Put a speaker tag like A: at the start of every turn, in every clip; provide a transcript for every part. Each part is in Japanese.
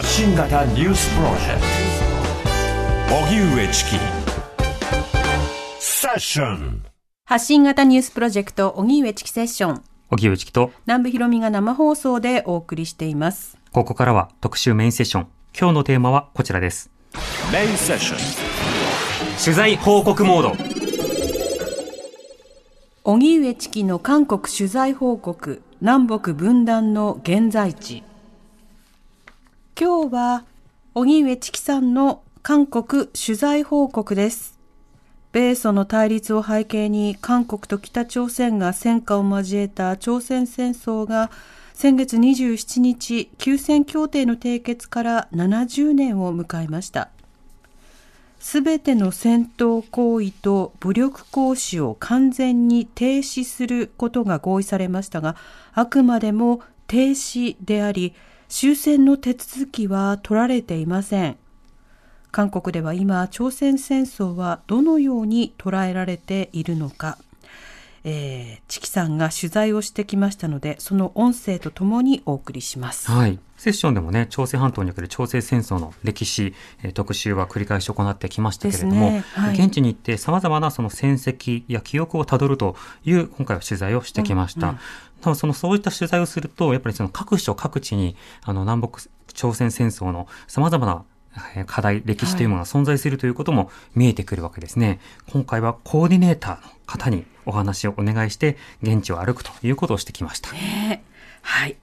A: 発信型ニュースプロジェクト荻上チキセッション
B: 発信型ニュースプロジェクト荻上チキセッション
C: 荻上チキと、
B: 南部ひろみが生放送でお送りしています
C: ここからは特集メインセッション。今日のテーマはこちらです。
A: メインセッション
C: 取材報告モード。
B: 荻上チキの韓国取材報告南北分断の現在地今日は荻上チキさんの韓国取材報告です。米ソの対立を背景に韓国と北朝鮮が戦火を交えた朝鮮戦争が先月27日休戦協定の締結から70年を迎えました。すべての戦闘行為と武力行使を完全に停止することが合意されましたが、あくまでも停止であり、終戦の手続きは取られていません。韓国では今、朝鮮戦争はどのように捉えられているのか。えー、チキさんが取材をしてきましたので、その音声とともにお送りします。
C: はい。セッションでもね、朝鮮半島における朝鮮戦争の歴史、えー特集は繰り返し行ってきましたけれども、
B: ねはい
C: 現地に行って様々なその戦績や記憶をたどるという、今回は取材をしてきました。多分そのそういった取材をすると、やっぱりその各所各地に、あの南北朝鮮戦争の様々なえー課題、歴史というものが存在するということも見えてくるわけですね。今回はコーディネーターの方にお話をお願いして、現地を歩くということをしてきました。
B: ねはい。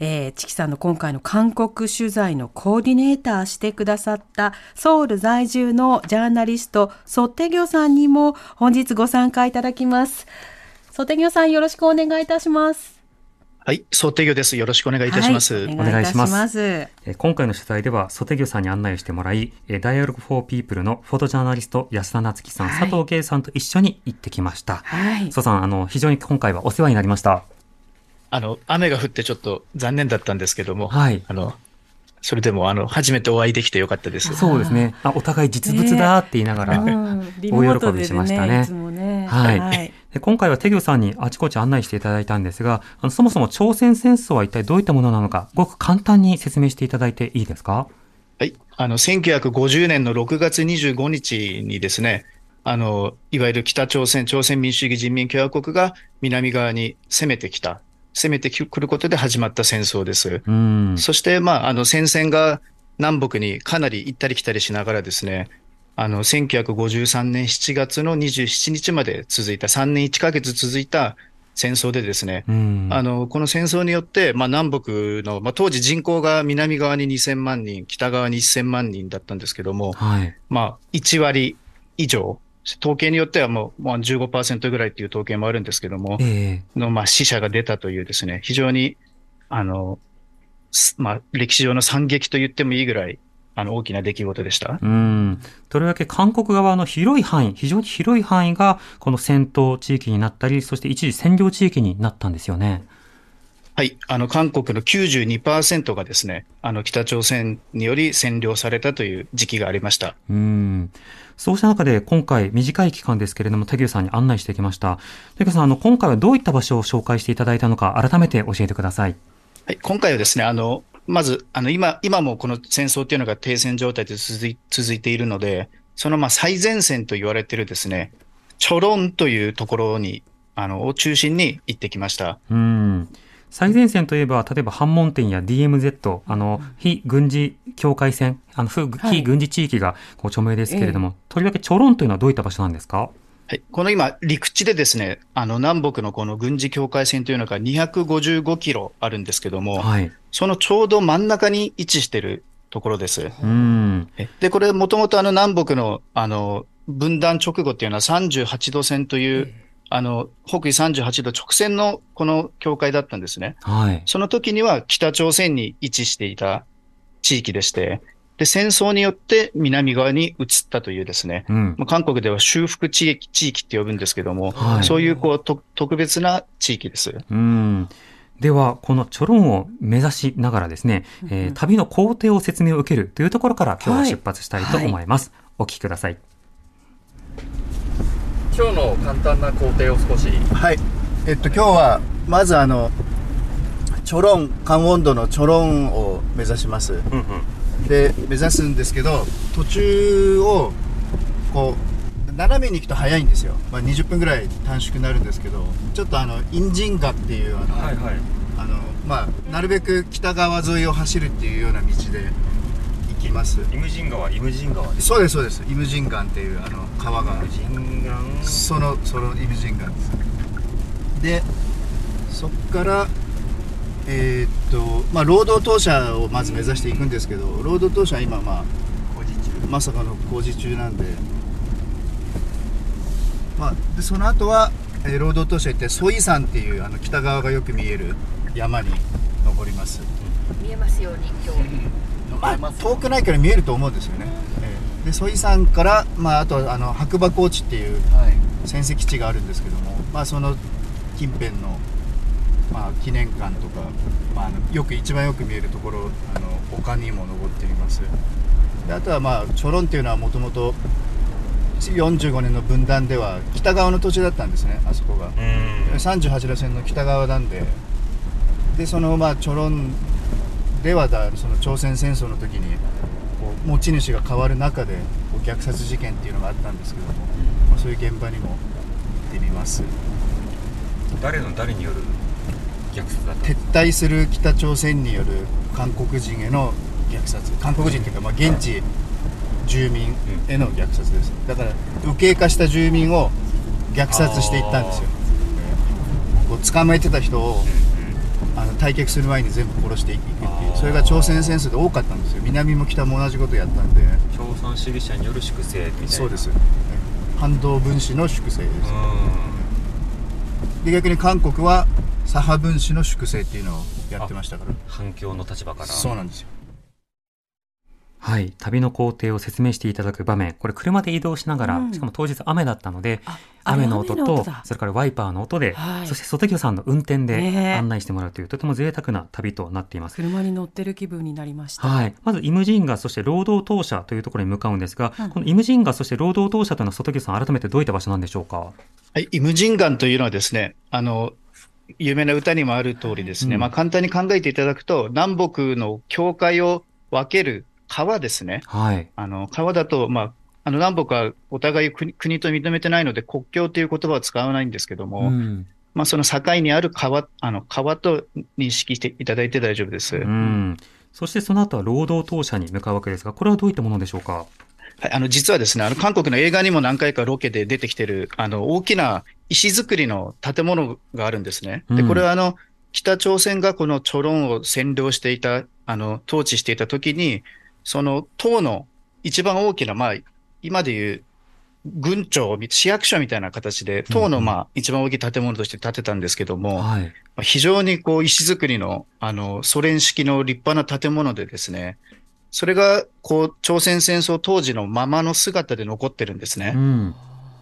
B: えー、チキさんの今回の韓国取材のコーディネーターしてくださったソウル在住のジャーナリスト、ソテギョさんにも本日ご参加いただきます。ソテギョさんよろしくお願いいたします。
D: はい、想定業です。よろしくお願いいたします。
B: はい、お
C: お
B: 願いしま。
C: すえー今回の取材では、ソテギョさんに案内をしてもらい、えー Dialogue for People のフォトジャーナリスト安田夏樹さん、
B: はい
C: 佐藤圭さんと一緒に行ってきました。
B: はい。
C: 蘇さん、あの、非常に今回はお世話になりました。
D: あの、雨が降ってちょっと残念だったんですけども、
C: はい。
D: あの、それでも、あの、初めてお会いできてよかったです。
C: そうですね。あお互い実物だって言いながら、大喜びしましたね
B: いつもね。
C: はい
B: はい。
C: で今回はテギョさんにあちこち案内していただいたんですが、あのそもそも朝鮮戦争は一体どういったものなのか、ごく簡単に説明していただいていいですか？
D: はい。あの、1950年の6月25日にですね、あの、いわゆる北朝鮮、朝鮮民主主義人民共和国が南側に攻めてきた。攻めてくることで始まった戦争です。
C: うん。
D: そして、まあ、あの、戦線が南北にかなり行ったり来たりしながらですね、あの、1953年7月の27日まで続いた、3年1ヶ月続いた戦争でですね、
C: うん。
D: あの、この戦争によって、まあ、南北の、まあ、当時人口が南側に2000万人、北側に1000万人だったんですけども、
C: はい。
D: まあ、1割以上、統計によってはもう、まあ、15%ぐらいっていう統計もあるんですけども、
C: ええ
D: の、まあ、死者が出たというですね、非常に、あの、すまあ、歴史上の惨劇と言ってもいいぐらい、あの、大きな出来事でした。
C: うん。とりわけ韓国側の広い範囲、非常に広い範囲が、この戦闘地域になったり、そして一時占領地域になったんですよね。
D: はい。あの、韓国の92%がですね、あの、北朝鮮により占領されたという時期がありました。
C: うん。そうした中で、今回、短い期間ですけれども、テギュさんに案内してきました。テギュさん、あの、今回はどういった場所を紹介していただいたのか、改めて教えてください。
D: はい。今回はですね、あの、まず、あの、今、今もこの戦争っていうのが停戦状態で続い続いているので、その、まあ、最前線と言われているですね、チョロンというところに、あの、を中心に行ってきました。
C: うん。最前線といえば、例えば、反問店や DMZ、あの、非軍事境界線、あの、非軍事地域がこう著名ですけれども、とりわけチョロンというのはどういった場所なんですか？
D: はい。この今、陸地でですね、あの、南北のこの軍事境界線というのが255キロあるんですけども、
C: はい。
D: そのちょうど真ん中に位置しているところです。
C: うん。
D: えで、これもともとあの南北の、あの、分断直後っていうのは38度線という、あの、北緯38度直線のこの境界だったんですね。
C: はい。
D: その時には北朝鮮に位置していた地域でして、で、戦争によって南側に移ったというですね、
C: うん。
D: まあ韓国では修復地域地域って呼ぶんですけども、
C: はい
D: そういうこうと特別な地域です。
C: うん。では、このチョロンを目指しながらですね、えー旅の工程を説明を受けるというところから今日は出発したいと思います。お聞きください。
E: 今日の簡単な工程を少し
F: はい。えっと、今日は、まずあの、チョロン、カンウォンドのチョロンを目指します。で目指すんですけど途中をこう斜めに行くと早いんですよ、まあ、20分ぐらい短縮になるんですけどちょっとあのインジンガっていうあの、
E: はいはい。
F: あのまあ、なるべく北側沿いを走るっていうような道で行きます。
E: イムジン川イムジン川
F: そうですそうです。イムジンガンっていうあの川が
E: ジンガン
F: そのそのイムジンガンです。でそっからえーっとまあ労働当社をまず目指していくんですけど労働当社は今まあ
E: 工事中。
F: まさかの工事中なんで,、まあ、でその後は、えー労働当社行ってソイ山っていうあの北側がよく見える山に登ります。
G: 見えますように今日
F: まあ、遠くないから見えると思うんですよね、ええでソイ山から、まあ、あとあの白馬高地っていう戦跡地があるんですけども、まあ、その近辺の、まあ、記念館とか、まあ、よく一番よく見えるところあの丘にも登っています。であとはまあチョロンっていうのはもともと45年の分断では北側の土地だったんですねあそこが、
E: うん。
F: 38路線の北側なんで。でそのまあチョロンではだその朝鮮戦争の時にこう持ち主が変わる中でこう虐殺事件っていうのがあったんですけども、まあ、そういう現場にも行ってみます。
E: 誰の誰による
F: 撤退する北朝鮮による韓国人への虐殺。韓国人っていうかまあ現地住民への虐殺です。だから右傾化した住民を虐殺していったんですよ。えー。こう捕まえてた人をあの退却する前に全部殺していくっていうそれが朝鮮戦争で多かったんですよ。南も北も同じことやったんで。
E: 共産主義者による粛清みたいな。
F: そうです。えー反動分子の粛清です。
E: うん。
F: で逆に韓国は左派分子の粛清っていうのをやってましたから
E: 反共の立場から
F: そうなんですよ
C: はい。旅の工程を説明していただく場面。これ車で移動しながら、
B: うん
C: しかも当日雨だったので、雨の音とそれからワイパーの音で、
B: はい
C: そして外木さんの運転で案内してもらうという、とても贅沢な旅となっています。
B: 車に乗ってる気分になりました。
C: はい。まず、イムジンガ、そして労働当社というところに向かうんですが、
B: うん
C: このイムジンガ、そして労働当社というのは外木さん、改めてどういった場所なんでしょうか？
D: はい、イムジンガンというのはですね、あの、有名な歌にもある通りですね、
C: うん
D: まあ簡単に考えていただくと、南北の境界を分ける川ですね。
C: はい。
D: あの、川だと、まあ、あの南北はお互い国国と認めてないので国境という言葉は使わないんですけども、
C: うん。
D: まあその境にある川、あの川と認識していただいて大丈夫です。
C: うん。そしてその後は労働当社に向かうわけですが、これはどういったものでしょうか？
D: はい、あの実はですね、あの韓国の映画にも何回かロケで出てきてる、あの大きな石造りの建物があるんですね。で、
C: うん
D: これはあの北朝鮮がこのチョロンを占領していた、あの統治していた時に、その党の一番大きな、まあ、今でいう軍庁、市役所みたいな形で、党のまあ一番大きい建物として建てたんですけども、
C: はい。
D: まあ非常にこう石造りの、あの、ソ連式の立派な建物でですね、それが、こう、朝鮮戦争当時のままの姿で残ってるんですね。
C: うん。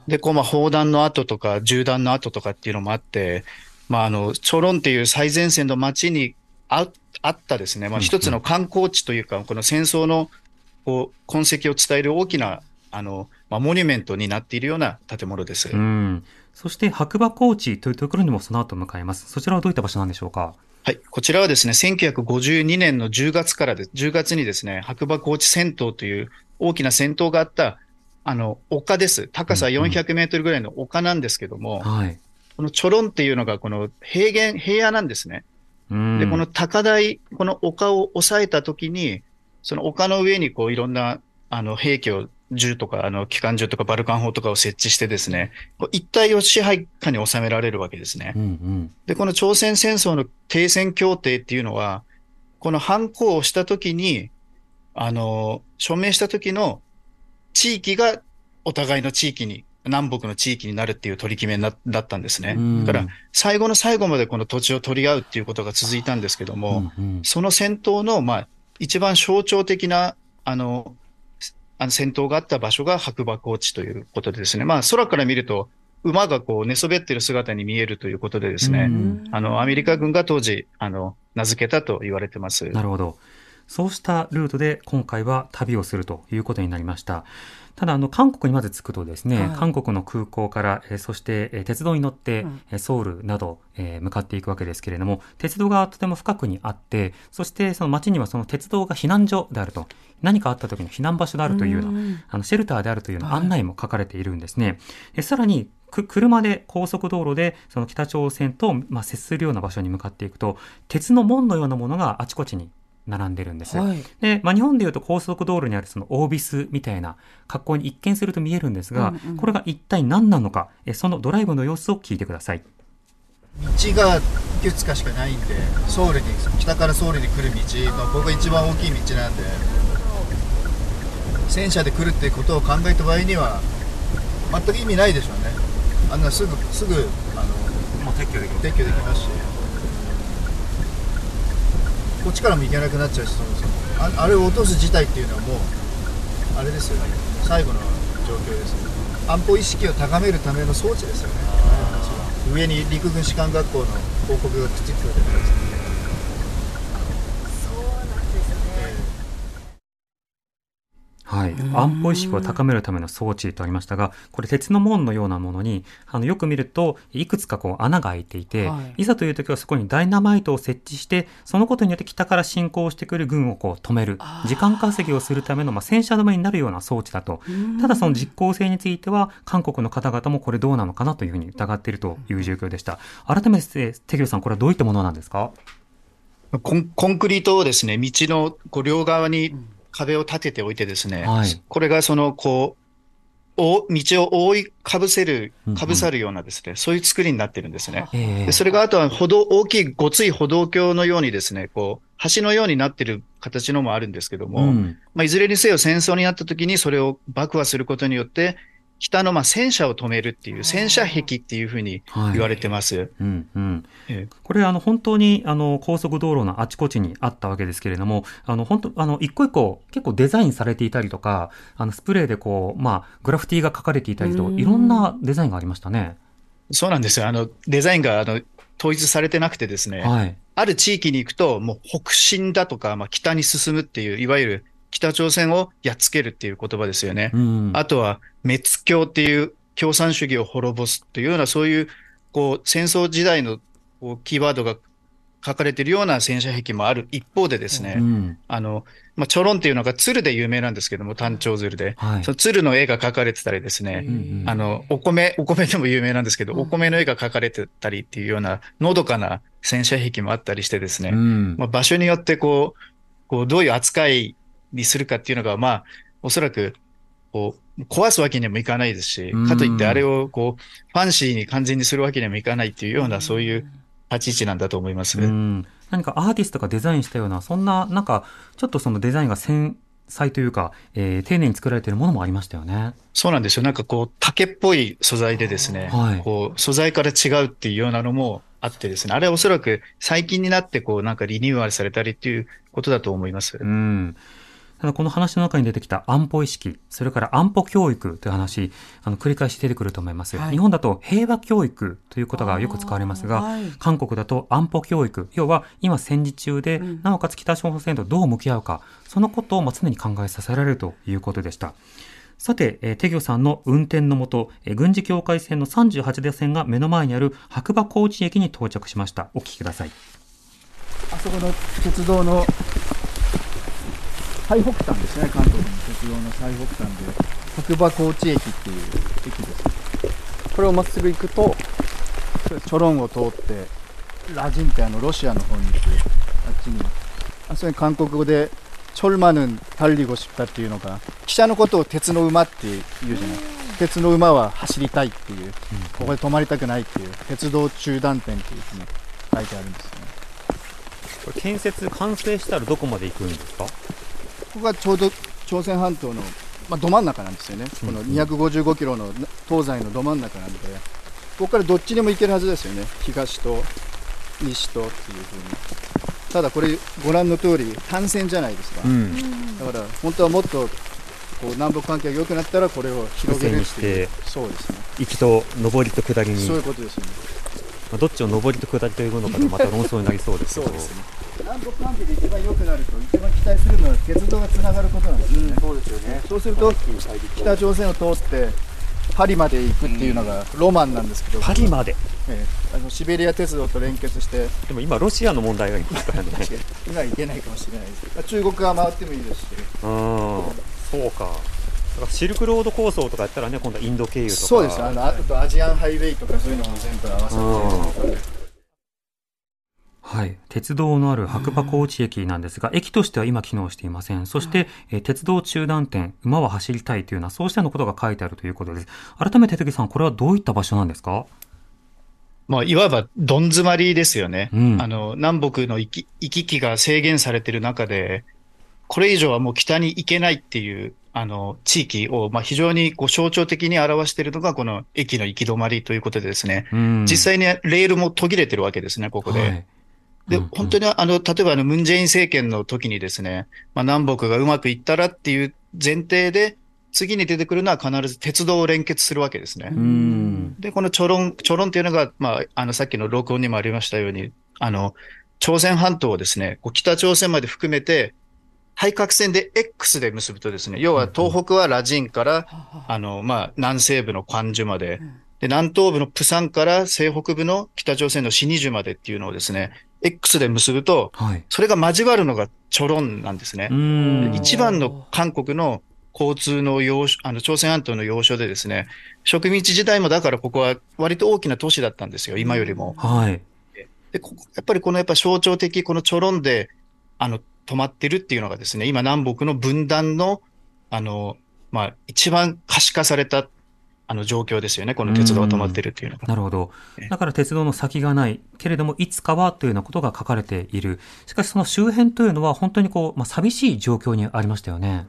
D: で、こう、まあ、砲弾の跡とか、銃弾の跡とかっていうのもあって、まあ、あの、チョロンっていう最前線の街にああったですね、まあ、
C: うん
D: 一つの観光地というか、この戦争の、こう、痕跡を伝える大きな、あの、まあ、モニュメントになっているような建物です。
C: うん。そして白馬高地というところにもその後向かいます。そちらはどういった場所なんでしょうか？
D: はい。こちらはですね、1952年の10月からで、10月にですね、白馬高地戦闘という大きな戦闘があった、あの、丘です。高さ
C: うんうん
D: 400メートルぐらいの丘なんですけども、
C: はい。
D: このチョロンっていうのがこの平原、平野なんですね。
C: うん。
D: で、この高台、この丘を押さえたときに、その丘の上にこういろんな、あの、兵器を、銃とか、あの、機関銃とかバルカン砲とかを設置してですね、こう一帯を支配下に収められるわけですね
C: う。んうん。
D: で、この朝鮮戦争の停戦協定っていうのは、この反抗をしたときに、あの、署名した時の地域がお互いの地域に、南北の地域になるっていう取り決めになだったんですね。
C: うん
D: だから、最後の最後までこの土地を取り合うっていうことが続いたんですけども、
C: うんうん
D: その戦闘の、まあ、一番象徴的な、あの、あの戦闘があった場所が白馬高地ということでですね、まあ、空から見ると、馬がこう寝そべってる姿に見えるということでですね、
C: うん
D: あの、アメリカ軍が当時、あの、名付けたと言われてます。
C: なるほど。そうしたルートで今回は旅をするということになりました。ただあの韓国にまず着くとですね、
B: はい。
C: 韓国の空港から、えーそして、えー鉄道に乗って、
B: うん。
C: えーソウルなど、えー向かっていくわけですけれども鉄道がとても深くにあってそしてその街にはその鉄道が避難所であると。何かあった時の避難場所であるというような
B: うん。
C: あのシェルターであるというような
B: はい。
C: 案内も書かれているんですね。えさらにく車で高速道路でその北朝鮮と、まあ、接するような場所に向かっていくと鉄の門のようなものがあちこちに並んでるんです。
B: はい。
C: で、まあ、日本でいうと高速道路にあるそのオービスみたいな格好に一見すると見えるんですが、
B: うんうん
C: これが一体何なのか、えそのドライブの様子を聞いてください。
F: 道がいくつかしかないんでソウルに北からソウルに来る道、まあ、僕が一番大きい道なんで戦車で来るっていうことを考えた場合には全く意味ないでしょうねあんなすぐすぐあの
E: もう撤去できます
F: 撤去できますしこっちからも行けなくなっちゃうしそもそもああれを落とす事態っていうのはもうあれですよね。最後の状況ですよね。安保意識を高めるための装置ですよね。上に陸軍士官学校の広告がくっつくわけじゃないです。か
G: そうなんですね。
C: はい。
B: ん。
C: 安保意識を高めるための装置とありましたが、これ鉄の門のようなものに、あの、よく見ると、いくつかこう穴が開いていて、
B: はい。
C: い、ざという時はそこにダイナマイトを設置して、そのことによって北から侵攻してくる軍をこう止める。時間稼ぎをするための、まあ、戦車止めになるような装置だと。ただその実効性については、韓国の方々もこれどうなのかなというふうに疑っているという状況でした。改めて、テギョさん、これはどういったものなんですか？
D: コンコンクリートをですね、道のこう両側に壁を立てておいてですね、
C: はい。
D: これがその、こう、お道を覆いかぶせる
C: うんうん、
D: かぶさるようなですね、そういう作りになってるんですね。
C: ええ。
D: でそれがあとは歩道、大きいごつい歩道橋のようにですね、こう、橋のようになってる形のもあるんですけども、
C: うん。
D: まあ、いずれにせよ戦争になった時にそれを爆破することによって、北のまあ戦車を止めるっていう、戦車壁っていうふうに
C: はい
D: 言われてます。
C: うんうん
D: ええ
C: これあの本当にあの高速道路のあちこちにあったわけですけれども、あの本当あの一個一個結構デザインされていたりとか、あのスプレーでこうまあグラフィティが書かれていたりと
B: うん
C: いろんなデザインがありましたね。
D: そうなんですよ。あの、デザインがあの統一されてなくてですね、
C: はい。
D: ある地域に行くと、もう北進だとか、まあ、北に進むっていう、いわゆる北朝鮮をやっつけるっていう言葉ですよね。
C: うん。
D: あとは、滅教っていう共産主義を滅ぼすというような、そういう、こう、戦争時代のこうキーワードが書かれているような戦車壁もある一方でですね、
C: うん。
D: あの、まあ、チョロンっていうのが鶴で有名なんですけども、単調鶴で。
C: はい
D: そ。の鶴の絵が描かれてたりですね、
C: うんうん
D: あの、お米、お米でも有名なんですけど、
B: うん
D: お米の絵が描かれてたりっていうような、のどかな戦車壁もあったりしてですね、
C: うん
D: まあ、場所によってこう、こう、どういう扱いにするかっていうのが、まあ、おそらく、こう、壊すわけにもいかないですし
C: うん、
D: かといってあれをこう、ファンシーに完全にするわけにもいかないっていうような、そういう立ち位置なんだと思います。
C: うん、何かアーティストがデザインしたような、そんな、なんか、ちょっとそのデザインが繊細というか、えー丁寧に作られているものもありましたよね。
D: そうなんですよ。なんかこう、竹っぽい素材でですね、
C: はい
D: こう、素材から違うっていうようなのもあってですね、あれはおそらく最近になってこう、なんかリニューアルされたりっていうことだと思います。
C: うん。ただこの話の中に出てきた安保意識、それから安保教育という話、あの繰り返し出てくると思います。
B: はい
C: 日本だと平和教育ということがよく使われますが、
B: はい
C: 韓国だと安保教育、要は今戦時中で、
B: うん
C: なおかつ北朝鮮とどう向き合うか、そのことをまあ常に考えさせられるということでした。さて、えーテギョさんの運転のもと、えー軍事境界線の38度線が目の前にある白馬高知駅に到着しました。お聞きください。
F: あそこの鉄道の最北端ですね関東の鉄道の最北端で。白馬高知駅っていう駅です。これをまっすぐ行くとチョロンを通ってラジンってあのロシアの方に行くあっちに。あそれ韓国語でチョルマヌンタリゴシッタっていうのが汽車のことを鉄の馬っていうじゃない。鉄の馬は走りたいっていう、ここで止まりたくないっていう。鉄道中断点っていうふうに書いてあるんですね。
C: これ建設完成したらどこまで行くんですか？
F: ここがちょうど朝鮮半島の、まあ、ど真ん中なんですよね、この255キロの東西のど真ん中なんで、ここからどっちにも行けるはずですよね、東と西とっていうふうに。ただこれ、ご覧の通り、単線じゃないですか、
C: ん。
F: だから本当はもっとこう南北関係が良くなったら、これを広げるっていう、そうですね、
C: 行きと上りと下りに。
F: そういうことですよね。
C: まあどっちを上りと下りと呼ぶのかとまた論争になりそうですけど。
F: そうですね。南北関係で一番良くなると一番期待するのは鉄道がつながることなんですよね、そうですよね。そうすると北朝鮮を通ってパリまで行くっていうのがロマンなんですけど、
H: パリまで？
F: ええ。あのシベリア鉄道と連結して。
H: でも今ロシアの問題がいますからね。
F: 今は行けないかもしれないです。中国側回ってもいいですし。
H: うんそうか。だからシルクロード構想とかやったらね今度はインド経由とか。
F: そうです。あのあとアジアンハイウェイとかそういうのも全部合わせて
C: はい。鉄道のある白馬高知駅なんですが、駅としては今機能していません。そして、えー鉄道中断点、馬は走りたいというような、そうしたようなことが書いてあるということです。改めて手木さん、これはどういった場所なんですか？
D: まあ、いわばどん詰まりですよね。
C: うん
D: あの、南北の行き行き来が制限されている中で、これ以上はもう北に行けないっていう、あの、地域を、まあ、非常にこう象徴的に表しているのが、この駅の行き止まりということでですね、
C: うん
D: 実際にレールも途切れてるわけですね、ここで。
C: はい
D: で、
C: うんうん
D: 本当にあの、例えばあの、ムン・ジェイン政権の時にですね、まあ、南北がうまくいったらっていう前提で、次に出てくるのは必ず鉄道を連結するわけですね。
C: うん。
D: で、このチョロン、チョロンっていうのが、まあ、あの、さっきの録音にもありましたように、あの、朝鮮半島をですね、こう北朝鮮まで含めて、対角線で X で結ぶとですね、要は東北はラジンから、あの、まあ、南西部のクァンジュまで、で、南東部のプサンから西北部の北朝鮮のシニジュまでっていうのをですね、X で結ぶと、
C: はい。
D: それが交わるのがチョロンなんですね。
C: うん。
D: 一番の韓国の交通の要所、あの、朝鮮半島の要所でですね、植民地時代もだからここは割と大きな都市だったんですよ、今よりも。
C: はい。
D: で、ここやっぱりこのやっぱ象徴的、このチョロンで、あの、止まってるっていうのがですね、今南北の分断の、あの、まあ、一番可視化された、あの、状況ですよね、この鉄道が止まってるっていうのが。
C: なるほど
D: え。
C: だから鉄道の先がない、けれどもいつかはというようなことが書かれている。しかしその周辺というのは本当にこう、まあ、寂しい状況にありましたよね。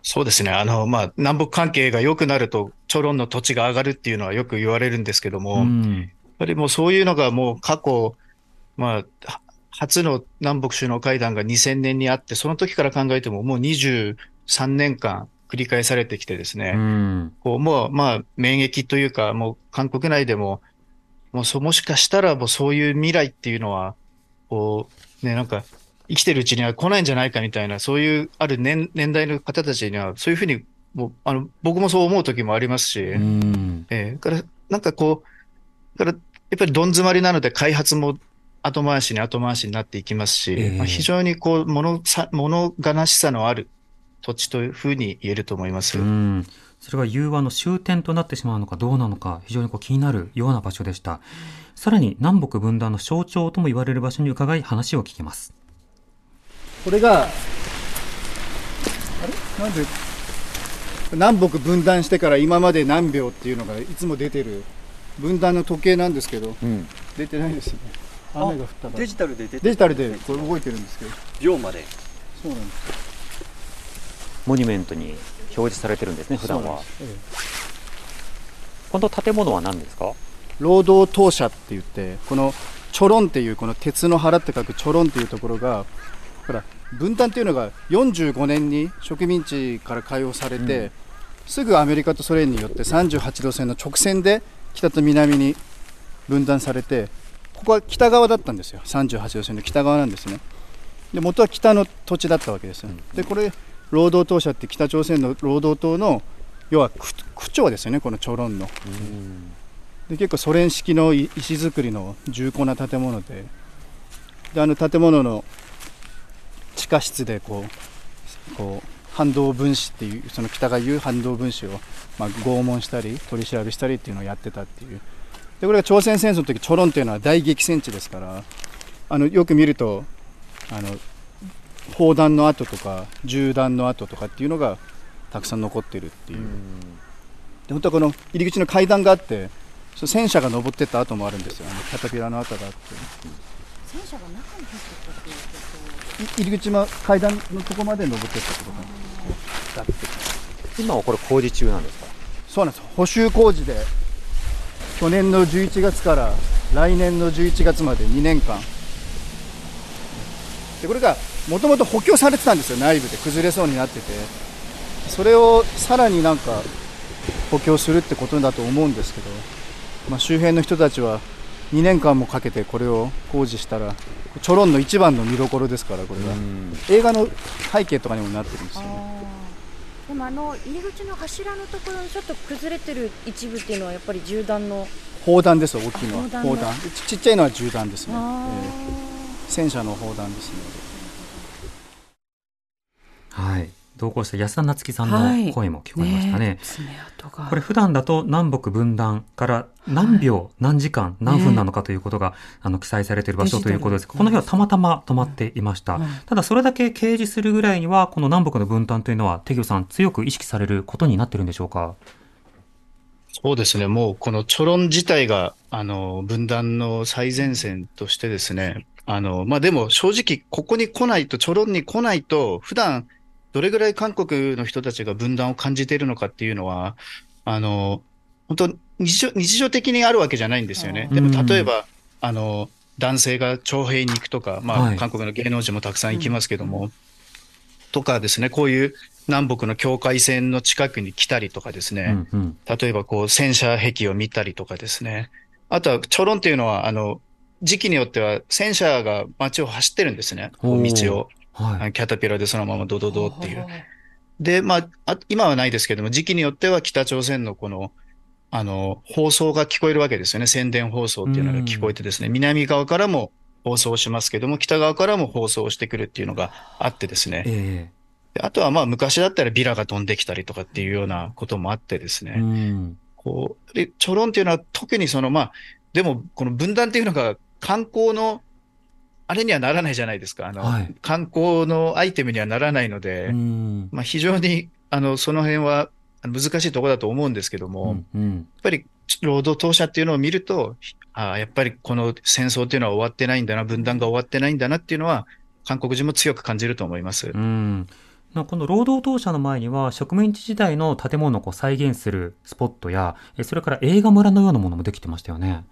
D: そうですね。あの、まあ、南北関係が良くなると、チョロンの土地が上がるっていうのはよく言われるんですけども、
C: うん。
D: やっぱりもうそういうのがもう過去、まあ、は初の南北首脳会談が2000年にあって、その時から考えてももう23年間繰り返されてきてですね、
C: うん。
D: こうもうまあ免疫というか、もう韓国内でも、もうそもしかしたらもうそういう未来っていうのは、こう、ね、なんか生きてるうちには来ないんじゃないかみたいな、そういうある年年代の方たちには、そういうふうに、もう、あの、僕もそう思う時もありますし、
C: うん。
D: ええだから、なんかこう、だから、やっぱりどん詰まりなので開発も後回しに後回しになっていきますし、
C: ええ
D: まあ、非常にこう、物さ、物悲しさのある土地というふうに言えると思います。
C: うん。それが融和の終点となってしまうのかどうなのか、非常にこう気になるような場所でした。さらに南北分断の象徴とも言われる場所に伺い話を聞きます。
F: これがあれ？なんで？南北分断してから今まで何秒っていうのがいつも出てる分断の時計なんですけど、出てないですね。雨が降ったから。
I: デジタルで出て
F: デジタルでこれ動いてるんですけど。
I: 秒まで。
F: そうなんです
H: モニュメントに表示されてるんですね普段は。この建物は何ですか？
F: 労働党舎って言ってこのチョロンっていうこの鉄の腹って書くチョロンっていうところがほら分担っていうのが45年に植民地から解放されて、すぐアメリカとソ連によって38度線の直線で北と南に分断されてここは北側だったんですよ。38度線の北側なんですね。で元は北の土地だったわけですよ、でこれ労働党舎って北朝鮮の労働党の要は区区長ですよねこのチョロンの。で結構ソ連式の石造りの重厚な建物で。であの建物の地下室でこうこう反動分子っていうその北が言う反動分子を、まあ、拷問したり取り調べしたりっていうのをやってたっていう。でこれが朝鮮戦争の時チョロンっていうのは大激戦地ですからあのよく見るとあの砲弾の跡とか銃弾の跡とかっていうのがたくさん残ってるっていう、で本当はこの入り口の階段があってそう戦車が登ってった跡もあるんですよ。あのキャタピラの跡があって。
G: 戦車が中に入ってったっていうこと？
F: い入り口の階段のとこまで登ってったってことな。んです
H: 今はこれ工事中なんですか？
F: そうなんです。補修工事で去年の11月から来年の11月まで2年間。でこれがもともと補強されてたんですよ内部で。崩れそうになってて。それをさらになんか補強するってことだと思うんですけど、まあ、周辺の人たちは2年間もかけてこれを工事したらチョロンの一番の見どころですからこれが映画の背景とかにもなってるんですよね。
G: でもあの入り口の柱のところにちょっと崩れてる一部っていうのはやっぱり銃弾の。
F: 砲弾です大きいのは。
G: 砲弾の。
F: 砲弾。ちちっちゃいのは銃弾ですね、
G: あ
F: ええ戦車の砲弾ですね
C: はい。同行した安田夏樹さん
B: はい
C: の声も聞こえましたね。
B: 爪痕が。
C: これ普段だと南北分断から何秒、何時間、何分なのかということが、あの記載されている場所ということです。
B: デジタル
C: この日はたまたま止まっていました。
B: うん
C: ただそれだけ掲示するぐらいには、この南北の分断というのは、手魚さん強く意識されることになってるんでしょうか？
D: そうですね、もうこのチョロン自体が、あの、分断の最前線としてですね、あの、まあ、でも正直、ここに来ないと、チョロンに来ないと、普段、どれぐらい韓国の人たちが分断を感じているのかっていうのは、あの、本当日常、日常的にあるわけじゃないんですよね。でも、例えば、あの、男性が徴兵に行くとか、まあ、
C: はい
D: 韓国の芸能人もたくさん行きますけども、とかですね、こういう南北の境界線の近くに来たりとかですね、
C: うんうん。
D: 例えばこう戦車壁を見たりとかですね。あとは、チョロンっていうのは、あの、時期によっては戦車が街を走ってるんですね。道を。
C: はい。
D: キャタピラでそのままドドドっていう。で、まあ、あ今はないですけども、時期によっては北朝鮮のこの、あの、放送が聞こえるわけですよね。宣伝放送っていうのが聞こえてですね、南側からも放送しますけども、北側からも放送してくるっていうのがあってですね。
C: え
D: であとはまあ昔だったらビラが飛んできたりとかっていうようなこともあってですね。
C: えうん。
D: こう、で、チョロンっていうのは特にその、まあ、でも、この分断っていうのが観光の、あれにはならないじゃないですか。あの、
C: はい
D: 観光のアイテムにはならないので、
C: うん。
D: まあ、非常に、あの、その辺は難しいところだと思うんですけども、やっ
C: うんうん。
D: ぱり、労働党者っていうのを見ると、ああ、やっぱりこの戦争っていうのは終わってないんだな、分断が終わってないんだなっていうのは、韓国人も強く感じると思います。
C: うん。なこの労働党舎の前には植民地時代の建物を再現するスポットや、えそれから映画村のようなものもできてましたよね。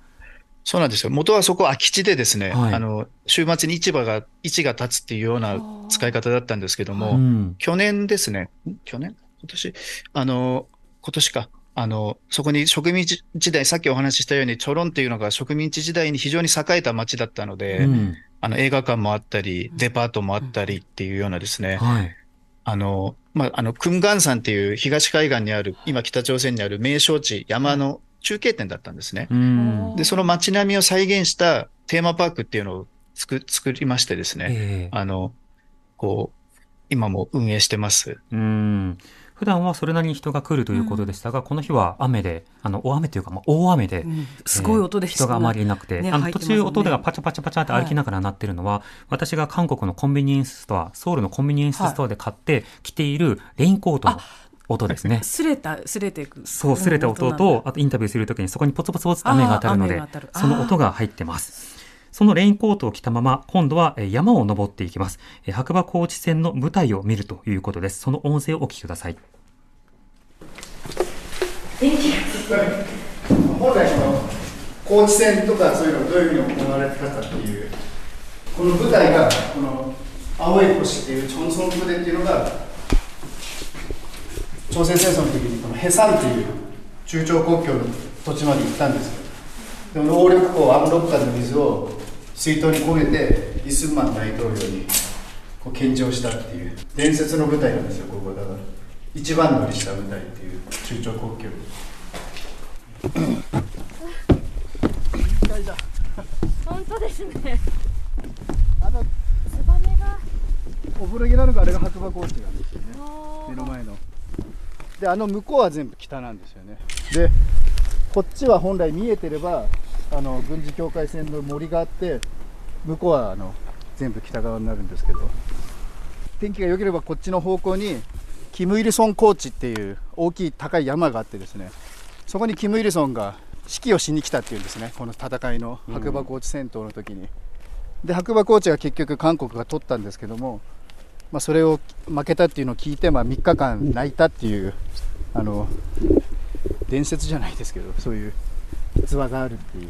D: そうなんですよ。元はそこ空き地でですね、
C: はい
D: あの、週末に市場が、市が立つっていうような使い方だったんですけども、
C: うん。
D: 去年ですね、ん去年？今年？あの、今年か。あの、そこに植民地時代、さっきお話ししたように、チョロンっていうのが植民地時代に非常に栄えた町だったので、
C: うん。
D: あの、映画館もあったり、デパートもあったりっていうようなですね、
C: はい。
D: あの、まあ、あの、クンガン山っていう東海岸にある、今北朝鮮にある名勝地、山の中継点だったんですね。
C: うん。
D: で、その街並みを再現したテーマパークっていうのを作、作りましてですね、
C: ええ。
D: あの、こう、今も運営してます。
C: うん。普段はそれなりに人が来るということでしたが、この日は雨で、あの、大雨というか、まあ、大雨で、
B: うん。すごい音で
C: えー人があまりいなくて、あの途中音がパチャパチャパチャって歩きながら鳴ってるのは、私が韓国のコンビニエンスストア、ソウルのコンビニエンスストアで買って着ているレインコートの音ですね。
B: すれた、すれていく。
C: そう、すれた音
B: うん
C: と、あとインタビューするときにそこにポツポツポツ雨が当たるのでその音が入ってます。そのレインコートを着たまま、今度はえー山を登っていきます。えー白馬高知線の舞台を見るということです。その音声をお聞きください。
F: 本来その高知戦とかそういうのどういうふうに行われてたかっていうこの舞台がこの青い星っていうチョンソン部でっていうのが朝鮮戦争の時にこのヘサンっていう中朝国境の土地まで行ったんですよでも能力港アムロッカの水を水筒に込めてイスンマン大統領にこう献上したっていう伝説の舞台なんですよここだから一番乗りした舞台っていう中朝国境
G: 本当ですね。
F: あの
G: ツバメが。
F: お風呂着なのがあれが白馬高地なんですよね。
G: あ
F: 目の前のであの向こうは全部北なんですよね。でこっちは本来見えてればあの軍事境界線の森があって向こうはあの全部北側になるんですけど。天気が良ければこっちの方向にキム・イルソン高地っていう大きい高い山があってですね。そこにキム・イルソンが指揮をしに来たっていうんですね。この戦いの白馬高地戦闘の時に、で白馬高地は結局韓国が取ったんですけどもまあ、それを負けたっていうのを聞いて、まあ、3日間泣いたっていうあの伝説じゃないですけどそういう逸話があるっていう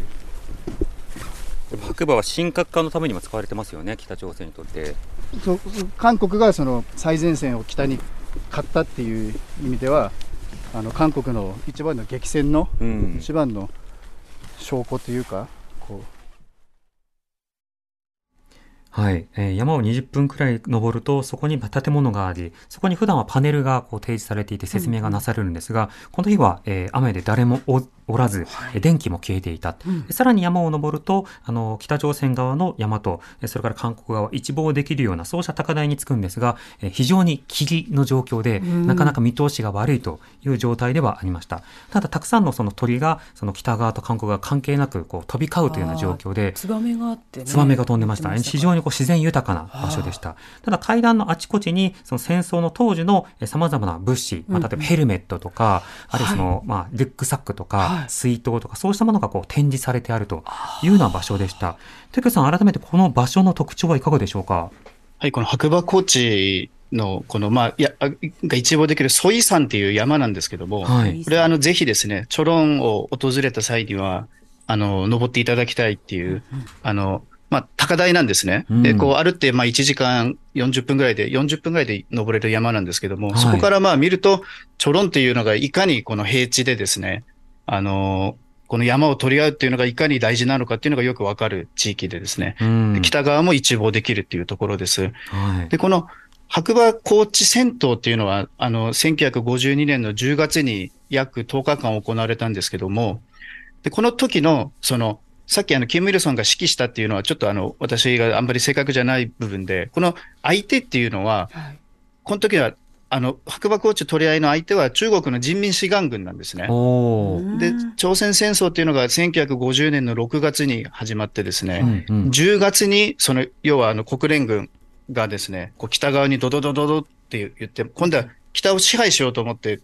C: 白馬は神格化のためにも使われてますよね、北朝鮮にとって。
F: 韓国がその最前線を北に勝ったっていう意味ではあの韓国の一番の激戦の
C: うん。
F: 一番の証拠というかこう
C: はい、えー山を20分くらい登ると、そこに建物があり、そこに普段はパネルがこう提示されていて説明がなされるんですが、この日は、えー雨で誰もおおらず、えー電気も消えていた。でさらに山を登ると、あの、北朝鮮側の山と、えーそれから韓国側一望できるような、そうした高台に着くんですが、えー非常に霧の状況で、なかなか見通しが悪いという状態ではありました。ただ、たくさんのその鳥が、その北側と韓国側関係なく、こう、飛び交うというような状況で、
B: ツバメがあってね。
C: ツバメが飛んでました。非常にこう自然豊かな場所でした。ただ階段のあちこちに、その戦争の当時のえ様々な物資、まあ、例えばヘルメットとか、あるいはその、まあ、リュックサックとか、
B: はい
C: 水筒とか、そうしたものがこう展示されてあるというような場所でした。テクさん、改めてこの場所の特徴はいかがでしょうか？
D: はい、この白馬高地の、この、まあ、いや、あが一望できるソイ山っていう山なんですけども、
C: はい。
D: これはあの、ぜひですね、チョロンを訪れた際には、あの、登っていただきたいっていう、あの、まあ、高台なんですね。で、
C: うん
D: こう、歩って、まあ、1時間40分ぐらいで、40分ぐらいで登れる山なんですけども、
C: はい
D: そこからまあ見ると、チョロンっていうのがいかにこの平地でですね、あの、この山を取り合うっていうのがいかに大事なのかっていうのがよくわかる地域でですね、
C: うん
D: で北側も一望できるっていうところです。
C: はい。
D: で、この白馬高地戦闘っていうのは、あの、1952年の10月に約10日間行われたんですけども、で、この時の、その、さっきあの、キム・イルソンが指揮したっていうのは、ちょっとあの、私があんまり正確じゃない部分で、この相手っていうのは、
B: はい
D: この時は、あの、白馬高地取り合いの相手は中国の人民志願軍なんですね。で、朝鮮戦争っていうのが1950年の6月に始まってですね、
C: うんうん
D: 10月に、その、要はあの国連軍がですね、こう北側にドドドドドって言って、今度は北を支配しようと思って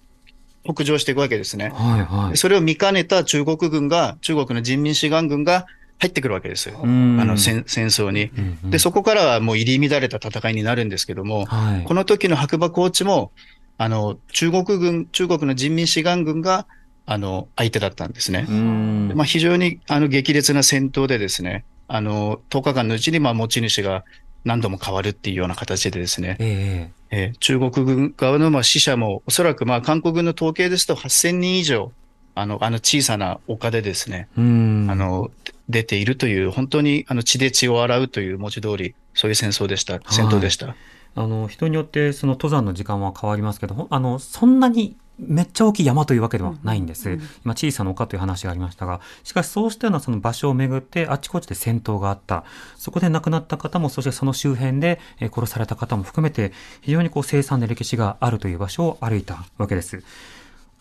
D: 北上していくわけですね。
C: はいはい。
D: それを見かねた中国軍が、中国の人民志願軍が入ってくるわけですよ。
C: うん
D: あの戦戦争に。
C: うんうん
D: で、そこからはもう入り乱れた戦いになるんですけども、
C: はい。
D: この時の白馬高地も、あの、中国軍、中国の人民志願軍が、あの、相手だったんですね。
C: うん
D: まあ、非常にあの激烈な戦闘でですね、あの、10日間のうちにまあ持ち主が何度も変わるっていうような形でですね、
C: ええ
D: えー中国軍側のまあ死者もおそらくまあ韓国軍の統計ですと8000人以上、あの、あの小さな丘でですね、
C: うん。
D: あの、出ているという、本当にあの血で血を洗うという文字通り、そういう戦争でした、戦闘でした。
C: あの人によってその登山の時間は変わりますけど、あのそんなにめっちゃ大きい山というわけではないんです。今小さな丘という話がありましたが、しかしそうしたようなその場所をめぐってあちこちで戦闘があった。そこで亡くなった方も、そしてその周辺でえー殺された方も含めて、非常にこう凄惨な歴史があるという場所を歩いたわけです。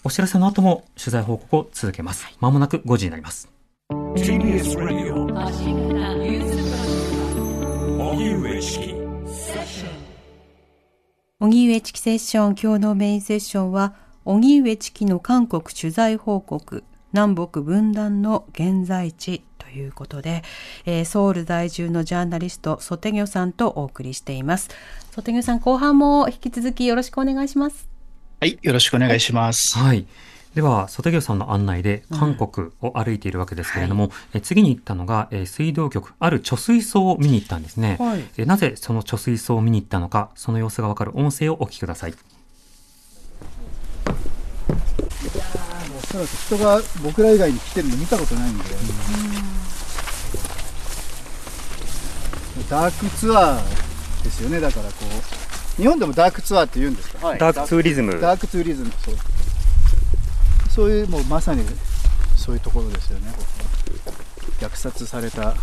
C: お知らせの後も取材報告を続けます。まもなく5時になります。
A: TBS Radio 荻上チキ
B: セッション。今日のメインセッションは荻上チキの韓国取材報告。南北分断の現在地ということで、えーソウル在住のジャーナリストソテギョさんとお送りしています。ソテギョさん後半も引き続きよろしくお願いします
D: はい、よろしくお願いします。
C: はい。では、ソテギョさんの案内で韓国を歩いているわけですけれども、え次に行ったのが、えー水道局、ある貯水槽を見に行ったんですね。
B: はい
C: えなぜその貯水槽を見に行ったのか、その様子がわかる音声をお聞きください。
F: おそらく人が僕ら以外に来てるの見たことないんで、ダークツアーですよねだからこう日本でもダークツアーって言うんですか、
H: ダークツーリズム。
F: ダークツーリズム。そう。そういうもうまさにそういうところですよね。ここ虐殺された。後っ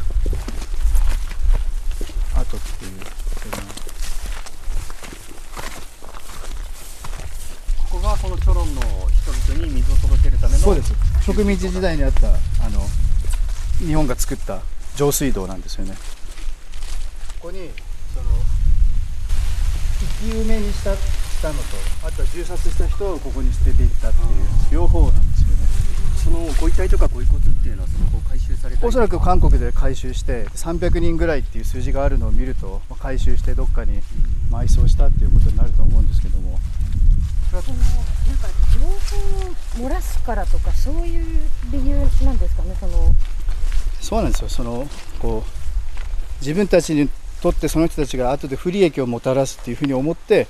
F: ていう。
H: ここがこのチョロンの人々に水を届けるための。
F: そうです。植民地時代にあったあの日本が作った上水道なんですよね。ここにその生き埋めにしたしたのと。あとは銃殺した人をここに捨てていったっていう両方なんですよね。
H: そのご遺体とかご遺骨っていうのはその後回収されたり。
F: おそらく韓国で回収して300人ぐらいっていう数字があるのを見るとまあ回収してどっかに埋葬したっていうことになると思うんですけども。
G: そのなんか情報を漏らすからとかそういう理由なんですかねその。
F: そうなんですよ。そのこう自分たちにとってその人たちが後で不利益をもたらすっていうふうに思って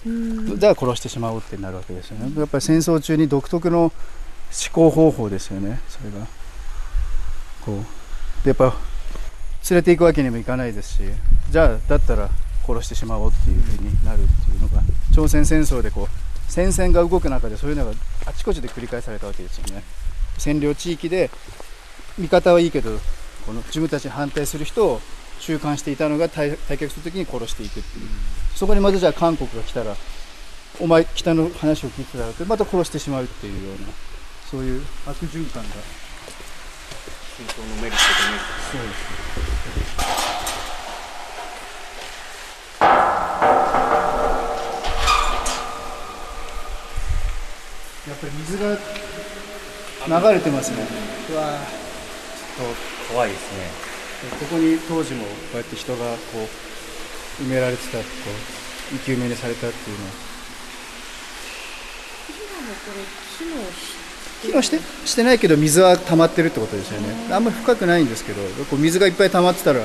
F: じゃあ殺してしまおうってなるわけですよね。やっぱり戦争中に独特の思考方法ですよね。それが。こう。でやっぱ
D: 連れていくわけにもいかないですしじゃあだったら殺してしまおうっていうふうになるっていうのが朝鮮戦争でこう戦線が動く中でそういうのがあちこちで繰り返されたわけですよね。占領地域で味方はいいけどこの自分たちに反対する人を収監していたのが退退却するときに殺していくっていう。そこにまたじゃあ韓国が来たらお前北の話を聞いてたらってまた殺してしまうっていうようなそういう。悪循環が
F: 戦争のメリットとメリット
D: そうです。やっぱり水が流れてますね。うわ
F: と怖いですね
D: ここに当時もこうやって人がこう埋められてた、こう生き埋めにされたっていうのは。機能してしてないけど水は溜まってるってことですよね。あんまり深くないんですけど、こう水がいっぱい溜まってたら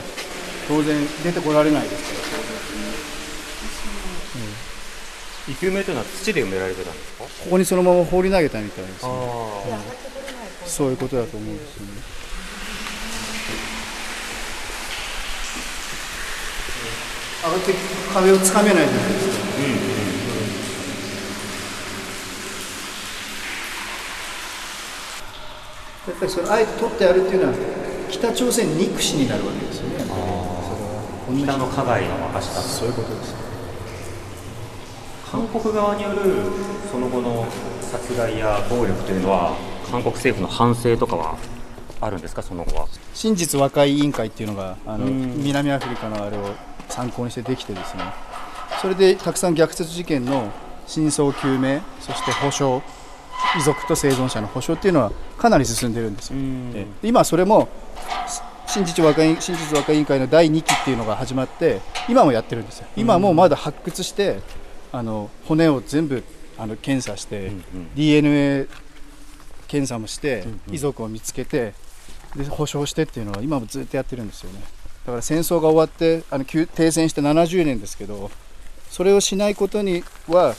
D: 当然出てこられないですから。
J: 生き埋めというのは土で埋められてたんですか？
D: ここにそのまま放り投げたみたいです、ね。
J: あ
D: そういうことだと思うんですよね。上がって壁をつかめないじゃないですか。やっぱりそれあえて取ってやるっていうのは北朝鮮憎しになるわけですよね。それは
J: 北の加害の証だ
D: そういうことです。
J: 韓国側によるその後の殺害や暴力というのは韓国政府の反省とかはあるんですかその後は
D: 真実和解委員会っていうのがあの南アフリカのあれを参考にしてできてですね。それでたくさん虐殺事件の真相究明そして保証遺族と生存者の保証っていうのはかなり進んでるんですよ、で今それも真実和解真実和解委員会の第2期っていうのが始まって今もやってるんですよ。今もまだ発掘してあの骨を全部あの検査して、DNA 検査もして、遺族を見つけてで保証してっていうのは今もずっとやってるんですよねだから戦争が終わってあの休停戦して70年ですけどそれをしないことには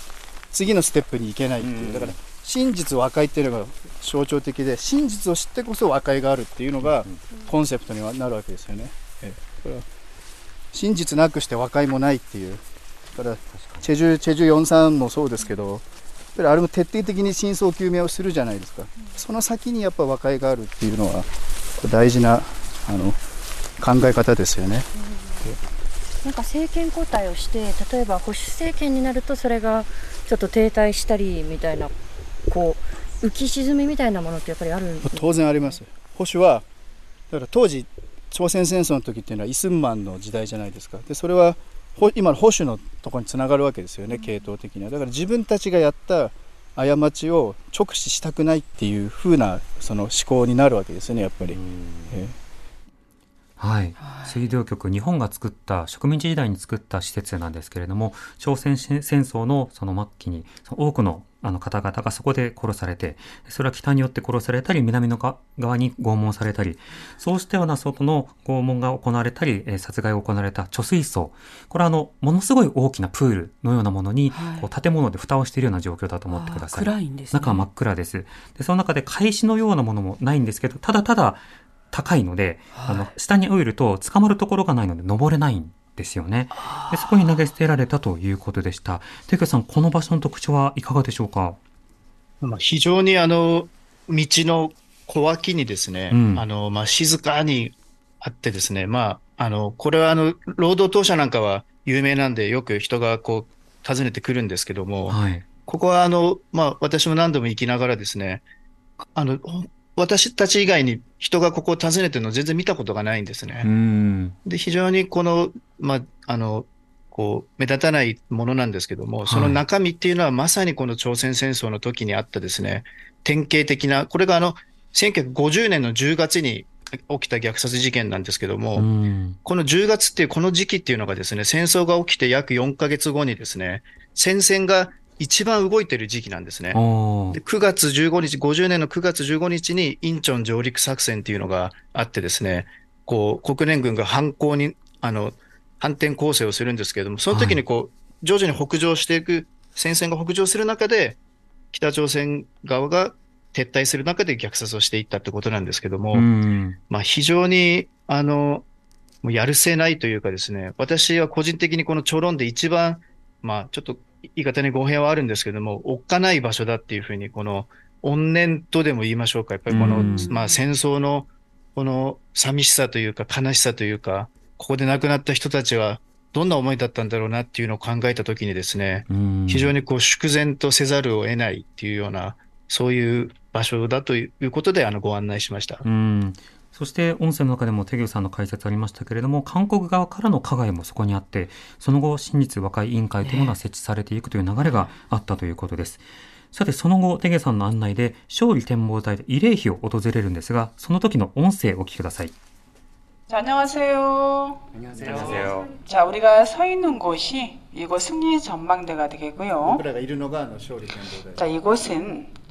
D: 次のステップに行けないっていう、だから真実和解っていうのが象徴的で真実を知ってこそ和解があるっていうのがコンセプトにはなるわけですよね、ええ。だから真実なくして和解もないっていう。だからチェジュチェジュ43もそうですけどやっぱりあれも徹底的に真相究明をするじゃないですか、その先にやっぱ和解があるっていうのは大事なあの考え方ですよね。
G: なんか政権交代をして例えば保守政権になるとそれがちょっと停滞したりみたいなこう浮き沈みみたいなものってやっぱりあるん
D: 当然あります。保守はだから当時朝鮮戦争の時っていうのはイスンマンの時代じゃないですか。でそれはほ今の保守のところにつながるわけですよね系統的には。だから自分たちがやった過ちを直視したくないっていう風なその思考になるわけですよねやっぱり、え
C: はい、水道局日本が作った植民地時代に作った施設なんですけれども朝鮮戦争のその末期に多くのあの方々がそこで殺されてそれは北によって殺されたり南のが側に拷問されたりそうしたような外の拷問が行われたり、えー殺害が行われた貯水槽。これはあのものすごい大きなプールのようなものに、
B: はい。
C: こう建物で蓋をしているような状況だと思ってください。
B: 暗いんですね。
C: 中は真っ暗です。で、その中で返しのようなものもないんですけど、ただただ高いので、あの、下に降りると捕まるところがないので登れないんですよね。で、そこに投げ捨てられたということでした。テケさん、この場所の特徴はいかがでしょうか？
K: まあ、非常にあの、道の小脇にですね、
C: うん
K: あの、まあ、静かにあってですね、まあ、あの、これはあの、労働党舎なんかは有名なんで、よく人がこう、訪ねてくるんですけども、
C: はい。
K: ここはあの、まあ、私も何度も行きながらですね、あの、ほ私たち以外に人がここを訪ねてるの全然見たことがないんですね。
C: うん。
K: で、非常にこの、まあ、あの、こう、目立たないものなんですけども、その中身っていうのはまさにこの朝鮮戦争の時にあったですね、典型的な、これがあの、1950年の10月に起きた虐殺事件なんですけども、
C: うん。
K: この10月っていうこの時期っていうのがですね、戦争が起きて約4ヶ月後にですね、戦線が一番動いてる時期なんですね。で9月15日、50年の9月15日にインチョン上陸作戦っていうのがあってですね、こう、国連軍が反攻に、あの、反転攻勢をするんですけれども、その時にこう、徐々に北上していく、戦線が北上する中で、北朝鮮側が撤退する中で虐殺をしていったってことなんですけども、
C: うん。
K: まあ非常に、あの、
F: もうやるせないというかですね、私は個人的にこのチョロンで一番、まあちょっと言い方に語弊はあるんですけども、おっかない場所だっていうふうに、この怨念とでも言いましょうか、やっぱりこの、まあ戦争のこの寂しさというか悲しさというか、ここで亡くなった人たちはどんな思いだったんだろうなっていうのを考えたときにですね、非常にこう粛然とせざるを得ないっていうような、そういう場所だということであのご案内しました。
C: うんそして音声の中でもテギュさんの解説ありましたけれども韓国側からの加害もそこにあってその後真実和解委員会というものが設置されていくという流れがあったということです。さてその後テゲさんの案内で勝利展望台で慰霊碑を訪れるんですがその時の音声をお聞きください。
L: 자, 안녕하세요.
F: 안녕하세요.
L: 자, 우리가 서 있는 곳이 이곳 승리 전망대가 되겠고요.
D: 僕らがいるのがあの勝利展望台
L: 자, 이곳은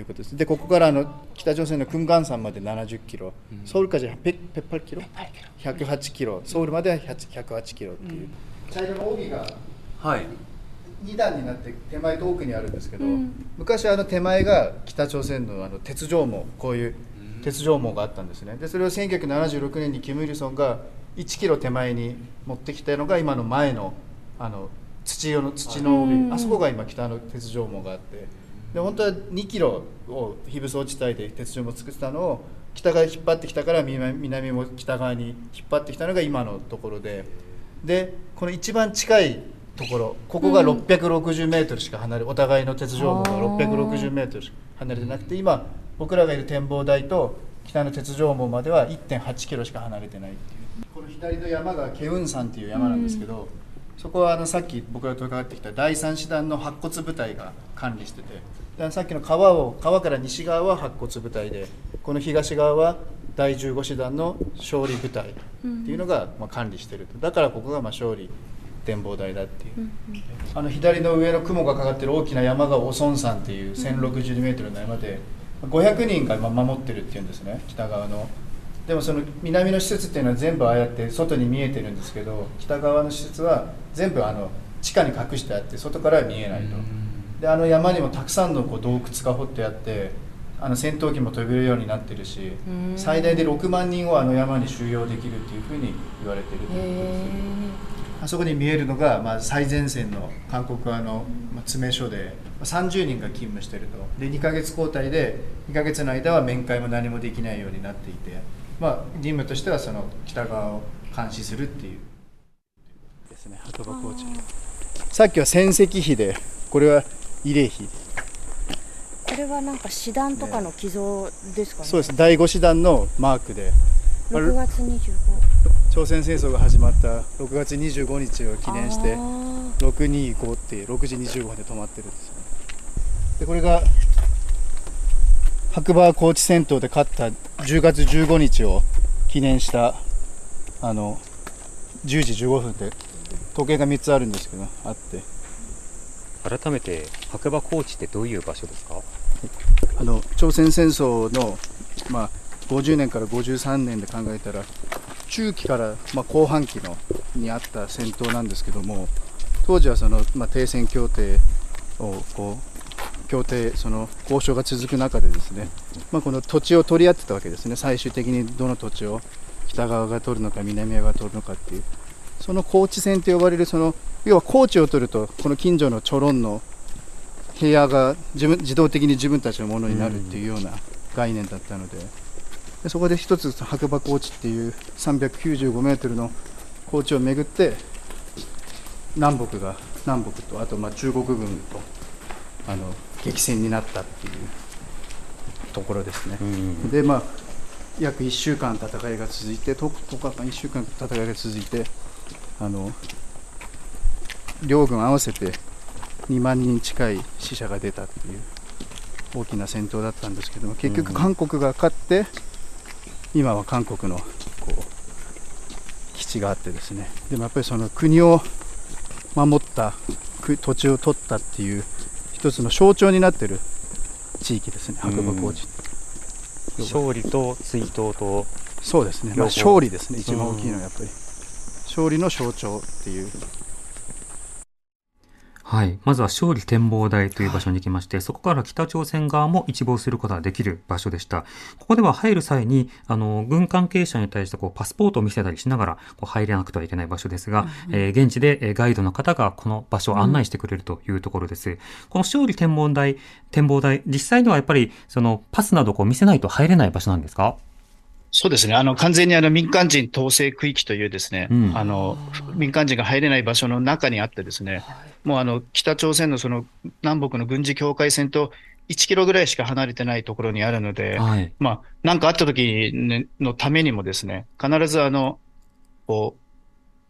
D: いうことです。でここからあの北朝鮮のクンガン山まで70キロソウルからペペッパルキロ？108キロ。ソウルまでは108キロっていう。茶色の帯が
M: はい。
D: 2段になって手前と奥にあるんですけど、昔あの手前が北朝鮮のあの鉄条網こういう鉄条網があったんですね。でそれを1976年にキム・イルソンが1キロ手前に持ってきたのが今の前のあの土色の土の帯、あそこが今北の鉄条網があってで本当は2キロを非武装地帯で鉄条網を作ってたのを北側引っ張ってきたから南南も北側に引っ張ってきたのが今のところで。でこの一番近いところここが660メートルしか離れ、お互いの鉄条網が660メートルしか離れてなくて今僕らがいる展望台と北の鉄条網までは1.8キロしか離れてないっていう。この左の山がケウン山っていう山なんですけど、そこはあのさっき僕らと伺ってきた第三師団の白骨部隊が管理しててでさっきの川を川から西側は白骨部隊でこの東側は第15師団の勝利部隊っていうのがまあ管理してると。だからここがまあ勝利展望台だっていう、あの左の上の雲がかかってる大きな山がオソン山っていう1 6 0メートルの山で500人が今守ってるっていうんですね。北側のでもその南の施設っていうのは全部ああやって外に見えてるんですけど北側の施設は全部あの地下に隠してあって外からは見えないと。であの山にもたくさんのこう洞窟が掘ってあってあの戦闘機も飛べるようになってるし最大で6万人をあの山に収容できるっていうふうに言われてるということですあそこに見えるのが、まあ、最前線の韓国側のまあ詰め所でまあ30人が勤務してると。で2ヶ月交代で2ヶ月の間は面会も何もできないようになっていて、まあ、任務としてはその北側を監視するっていう。ですね白馬コーチさっきは戦績碑でこれは慰霊碑。
G: これはなんか師団とかの寄贈ですかね。
D: そうです。第5師団のマークで。
G: 6月25。
D: 朝鮮戦争が始まった6月25日を記念して
G: あ
D: 625っていう6時25分で止まってるんですよね。でこれが白馬高知戦闘で勝った10月15日を記念したあの10時15分で時計が3つあるんですけどあって。
N: 改めて白馬高地ってどういう場所ですか？
D: あの朝鮮戦争の、まあ、50年から53年で考えたら中期から、まあ、後半期のにあった戦闘なんですけども当時はその、まあ、停戦協定をこう協定その交渉が続く中でですね、まあ、この土地を取り合ってたわけですね。最終的にどの土地を北側が取るのか南側が取るのかっていう。その高知戦と呼ばれるその要は高知を取るとこの近所のチョロンの部屋が自分自動的に自分たちのものになるっていうような概念だったので。でそこで一つ白馬高地っていう395メートルの高地を巡って南北が南北とあとま中国軍とあの激戦になったっていうところですね。でまあ約1週間戦いが続いて10日間1週間戦いが続いてあの両軍合わせて2万人近い死者が出たっていう大きな戦闘だったんですけども結局韓国が勝って、今は韓国のこう基地
F: 地があってですね。でもやっぱりその国を守ったく土地を取ったっていう一つの象徴になってる地域ですね。白馬高地。
H: 勝利と追悼と。
F: そうですね、まあ、勝利ですね。一番大きいのはやっぱり。勝利の象徴っていう
C: はい。まずは勝利展望台という場所に行きまして、そこから北朝鮮側も一望することができる場所でした。ここでは入る際に、あの、軍関係者に対してこうパスポートを見せたりしながらこう入れなくてはいけない場所ですが、えー現地でえーガイドの方がこの場所を案内してくれるというところです。この勝利展望台、展望台、実際にはやっぱりそのパスなどこう見せないと入れない場所なんですか？
D: そうですね。あの、完全にあの民間人統制区域というですね、
C: うん
D: あの、民間人が入れない場所の中にあってですね、もうあの、北朝鮮のその南北の軍事境界線と1キロぐらいしか離れてないところにあるので、
C: はい。
D: まあ、なんかあった時ねのためにもですね、必ずあの、こ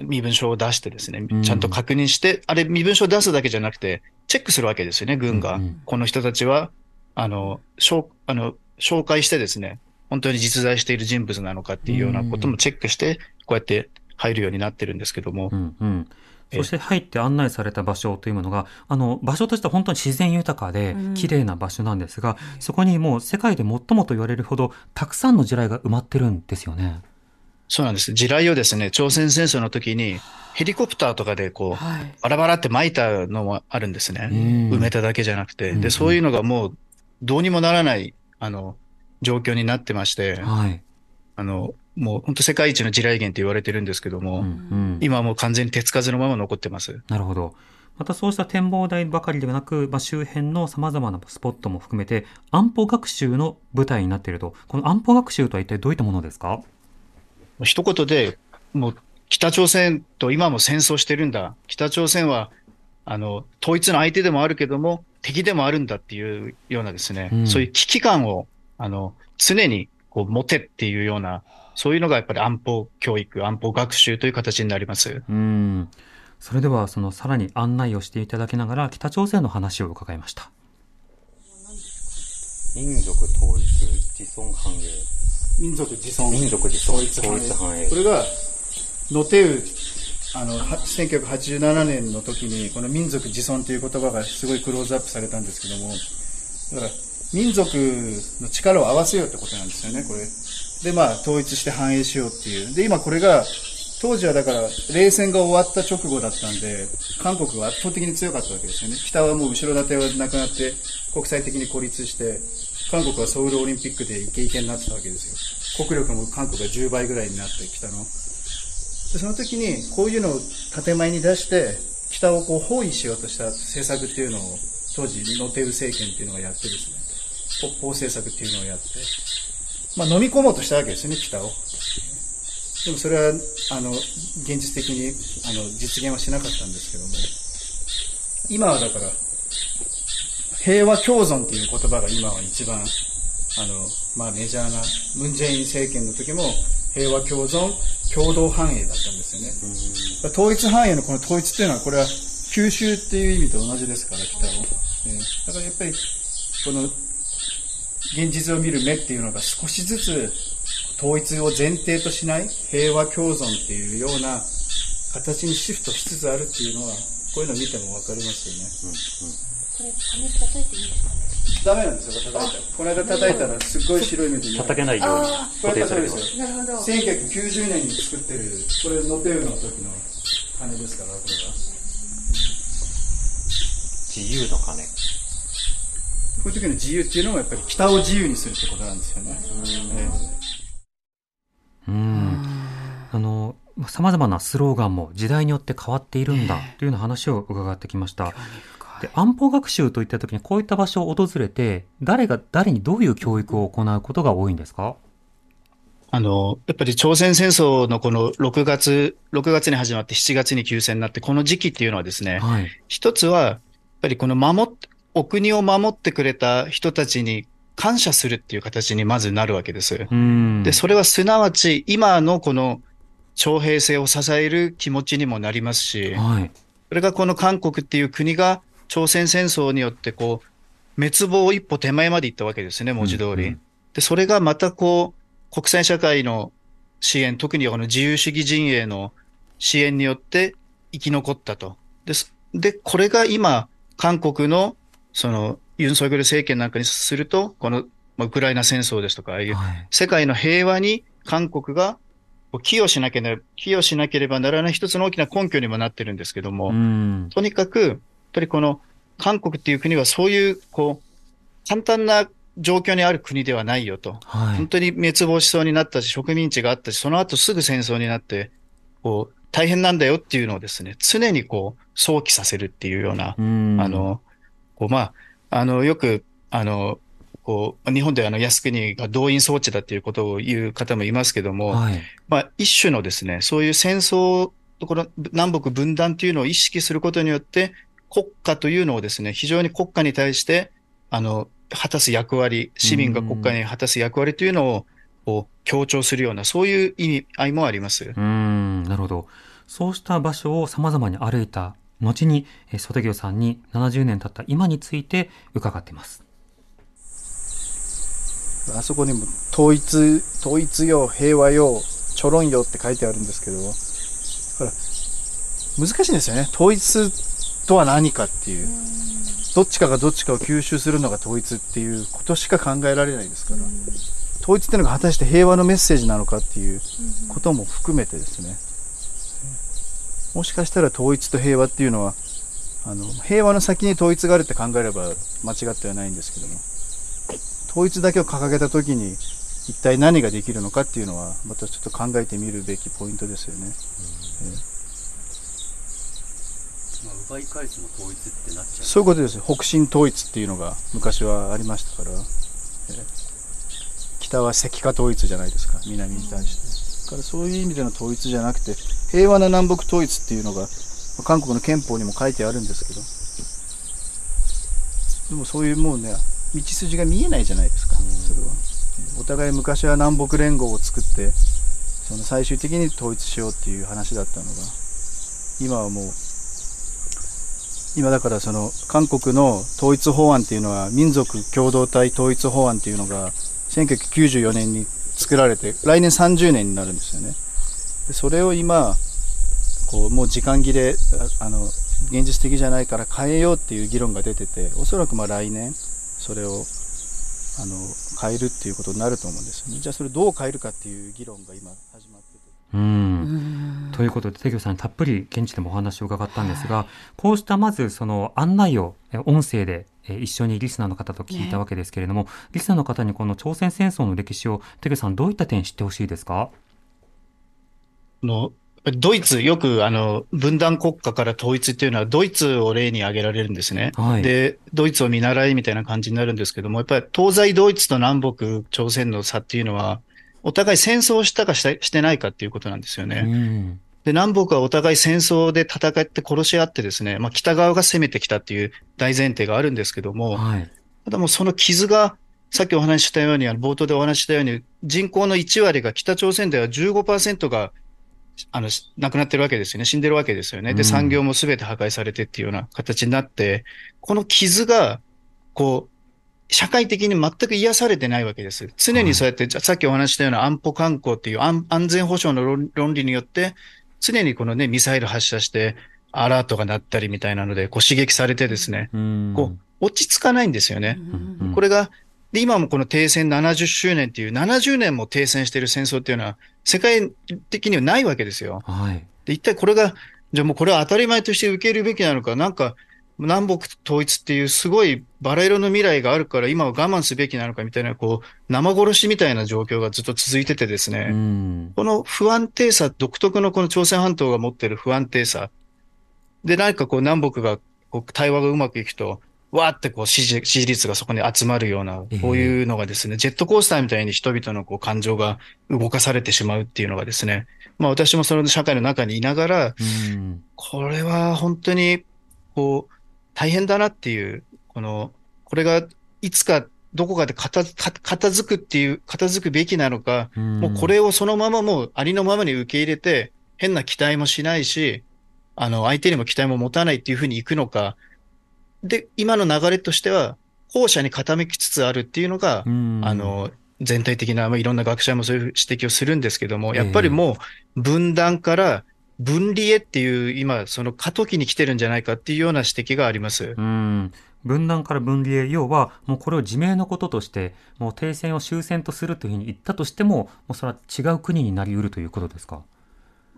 D: う、身分証を出してですね
C: うん、
D: ちゃんと確認して、あれ身分証を出すだけじゃなくて、チェックするわけですよね、軍が。
C: うんうん
D: この人たちは、あの、紹あの紹介してですね、本当に実在している人物なのかっていうようなこともチェックして、こうやって入るようになってるんですけども
C: う、んうん。
D: え
C: そして入って案内された場所というものが、あの、場所としては本当に自然豊かで
B: うん、
C: 綺麗な場所なんですが、そこにもう世界で最もと言われるほど、たくさんの地雷が埋まってるんですよね。
D: そうなんです。地雷をですね、朝鮮戦争の時に、ヘリコプターとかでこう、
B: はい。
D: バラバラって撒いたのもあるんですね。
C: うん
D: 埋めただけじゃなくて。
C: うんうん
D: で、そういうのがもう、どうにもならない、あの、状況になってまして、
C: はい。
D: あの、もう本当世界一の地雷原って言われてるんですけども、
C: うんうん
D: 今はもう完全に手つかずのまま残ってます。
C: なるほど。またそうした展望台ばかりではなく、まあ、周辺の様々なスポットも含めて、安保学習の舞台になっていると。この安保学習とは一体どういったものですか？
D: 一言で、もう北朝鮮と今も戦争してるんだ。北朝鮮は、あの、統一の相手でもあるけども、敵でもあるんだっていうようなですね、
C: うん
D: そういう危機感を、あの、常にこう持てっていうような、そういうのがやっぱり安保教育、安保学習という形になります。
C: うん。それでは、そのさらに案内をしていただきながら、北朝鮮の話を伺いました。
H: 民族統一自尊繁栄
F: 民族自尊
H: 民族自尊
F: 統一繁栄これがノテウあのは1987年の時にこの民族自尊という言葉がすごいクローズアップされたんですけどもだから民族の力を合わせようってことなんですよねこれ。でまあ統一して繁栄しようっていう。で今これが当時はだから冷戦が終わった直後だったんで韓国が圧倒的に強かったわけですよね。北はもう後ろ盾はなくなって国際的に孤立して韓国はソウルオリンピックでイケイケになってたわけですよ。国力も韓国が10倍ぐらいになってきたの。でその時にこういうのを建前に出して北をこう包囲しようとした政策っていうのを当時ノテウ政権っていうのがやってですね。北方政策っていうのをやって、まあ、飲み込もうとしたわけですよね北を。でもそれはあの現実的にあの実現はしなかったんですけども。今はだから平和共存っていう言葉が今は一番あの、まあ、メジャーなムン・ジェイン政権の時も平和共存共同繁栄だったんですよね。統一繁栄のこの統一っていうのはこれは吸収っていう意味と同じですから北を、えーだからやっぱりこの現実を見る目っていうのが少しずつ統一を前提としない平和共存っていうような形にシフトしつつあるっていうのはこういうのを見てもわかりますよね。ダメなんですよ、叩いたら。この間叩いたらすっごい白い目で
H: 叩けないように
F: これ
H: 固定されて
F: そう
H: ます。
F: ですよ。1990年に作ってる、これノテウの時の鐘ですから、これが。
H: 自由の鐘。
F: こういう時の自由っていうのはやっぱり北を自由にするってことなんですよね。え
C: うん。あの、様々なスローガンも時代によって変わっているんだというような話を伺ってきました。で安保学習といった時にこういった場所を訪れて、誰が誰にどういう教育を行うことが多いんですか？
D: あの、やっぱり朝鮮戦争のこの6月、6月に始まって7月に休戦になって、この時期っていうのはですね、
C: はい。
D: 一つは、やっぱりこの守っ、お国を守ってくれた人たちに感謝するっていう形にまずなるわけです。
C: うん。
D: で、それはすなわち、今のこの徴兵制を支える気持ちにもなりますし、
C: はい。
D: それがこの韓国っていう国が朝鮮戦争によってこう、滅亡一歩手前まで行ったわけですね、文字通り。
C: うんうん
D: で、それがまたこう、国際社会の支援、特にこの自由主義陣営の支援によって生き残ったと。です。で、これが今、韓国の、その、ユン・ソギョル政権なんかにすると、この、まあ、ウクライナ戦争ですとか、ああいう世界の平和に韓国が寄与しなければ、寄与しなければならない一つの大きな根拠にもなってるんですけども、
C: うん。
D: とにかく、やっぱりこの韓国っていう国はそういう、こう、簡単な状況にある国ではないよと。
C: はい
D: 本。当に滅亡しそうになったし、植民地があったし、その後すぐ戦争になって、こう、大変なんだよっていうのをですね、常にこう、想起させるっていうような、
C: うん。
D: あ、の、こう、まあ、あの、よく、あの、こう、日本ではあの、靖国が動員装置だっていうことを言う方もいますけども、
C: はい。
D: まあ、一種のですね、そういう戦争、この南北分断というのを意識することによって、国家というのをですね、非常に国家に対して、あの、果たす役割、市民が国家に果たす役割というのを、こう、強調するような、そういう意味合いもあります。
C: うん、なるほど。そうした場所を様々に歩いた後に、えー、ソテギョさんに70年経った今について伺っています。
F: あそこにも統一、統一よ、平和よ、ちょろんよって書いてあるんですけど、だから難しいんですよね。統一とは何かっていう。どっちかがどっちかを吸収するのが統一っていうことしか考えられないですから。統一っていうのが果たして平和のメッセージなのかっていうことも含めてですね。もしかしたら統一と平和っていうのは、あの、平和の先に統一があるって考えれば間違ってはないんですけども。統一だけを掲げたときに一体何ができるのかっていうのはまたちょっと考えてみるべきポイントですよね。
I: まあ、奪い返すも統一ってなっちゃう。
F: そういうことです。北進統一っていうのが昔はありましたから、え北は石化統一じゃないですか、南に対して。だからそういう意味での統一じゃなくて、平和な南北統一っていうのが韓国の憲法にも書いてあるんですけど、でもそういうもうね、道筋が見えないじゃないですか、それは。お互い昔は南北連合を作って、その最終的に統一しようっていう話だったのが、今はもう、今だからその韓国の統一法案っていうのは民族共同体統一法案っていうのが1994年に作られて来年30年になるんですよね。でそれを今こうもう時間切れああの現実的じゃないから変えようっていう議論が出てておそらくまあ来年それをあの変えるっていうことになると思うんですよね。じゃあそれどう変えるかっていう議論が今始まってて。
C: うん。ということで、テギョさんにたっぷり現地でもお話を伺ったんですが、こうしたまずその案内をえ音声でえ一緒にリスナーの方と聞いたわけですけれども、リスナーの方にこの朝鮮戦争の歴史を、テギョさんどういった点知ってほしいですか？
D: あのドイツ、よくあの分断国家から統一っていうのは、ドイツを例に挙げられるんですね。
C: はい
D: で、ドイツを見習いみたいな感じになるんですけども、やっぱり東西ドイツと南北朝鮮の差っていうのは、お互い戦争をしたかしてないかっていうことなんですよ
C: う
D: ね。
C: ん。
D: で、南北はお互い戦争で戦って殺し合ってですね、まあ北側が攻めてきたっていう大前提があるんですけども、
C: はい。
D: ただもうその傷が、さっきお話ししたように、あの冒頭でお話ししたように、人口の1割が北朝鮮では15%が、あの、し亡くなってるわけですよね。死んでるわけですよね。で、
C: うん
D: 産業も全て破壊されてっていうような形になって、この傷が、こう、社会的に全く癒されてないわけです。常にそうやって、じゃあさっきお話ししたような安保観光っていう安安全保障の論論理によって、常にこのね、ミサイル発射して、アラートが鳴ったりみたいなので、こう刺激されてですね、
C: うん。
D: こう、落ち着かないんですよね。
C: うん
D: これが、で、今もこの停戦70周年っていう、70年も停戦している戦争っていうのは、世界的にはないわけですよ。
C: はい。
D: で、一体これが、じゃあもうこれは当たり前として受けるべきなのか、なんか、南北統一っていうすごいバラ色の未来があるから今は我慢すべきなのかみたいな、こう、生殺しみたいな状況がずっと続いててですね、
C: うん。
D: この不安定さ、独特のこの朝鮮半島が持ってる不安定さ。で、何かこう南北がこう対話がうまくいくと、わーってこう支持支持率がそこに集まるような
C: ええ、
D: こういうのがですね、ジェットコースターみたいに人々のこう感情が動かされてしまうっていうのがですね、まあ私もその社会の中にいながら、
C: うん。
D: これは本当にこう大変だなっていう、この、これがいつかどこかで片付くっていう、片付くべきなのか、もうこれをそのままもうありのままに受け入れて、変な期待もしないし、あの、相手にも期待も持たないっていうふうにいくのか。で、今の流れとしては、後者に傾きつつあるっていうのが、
C: うん、
D: あ、の、全体的な、まあ、いろんな学者もそういう指摘をするんですけども、やっぱりもう分断から分離へっていう、今、その過渡期に来てるんじゃないかっていうような指摘があります。
C: うん分断から分離へ、要は、もうこれを自明のこととして、もう停戦を終戦とするというふうに言ったとしても、もうそれは違う国になり得るということですか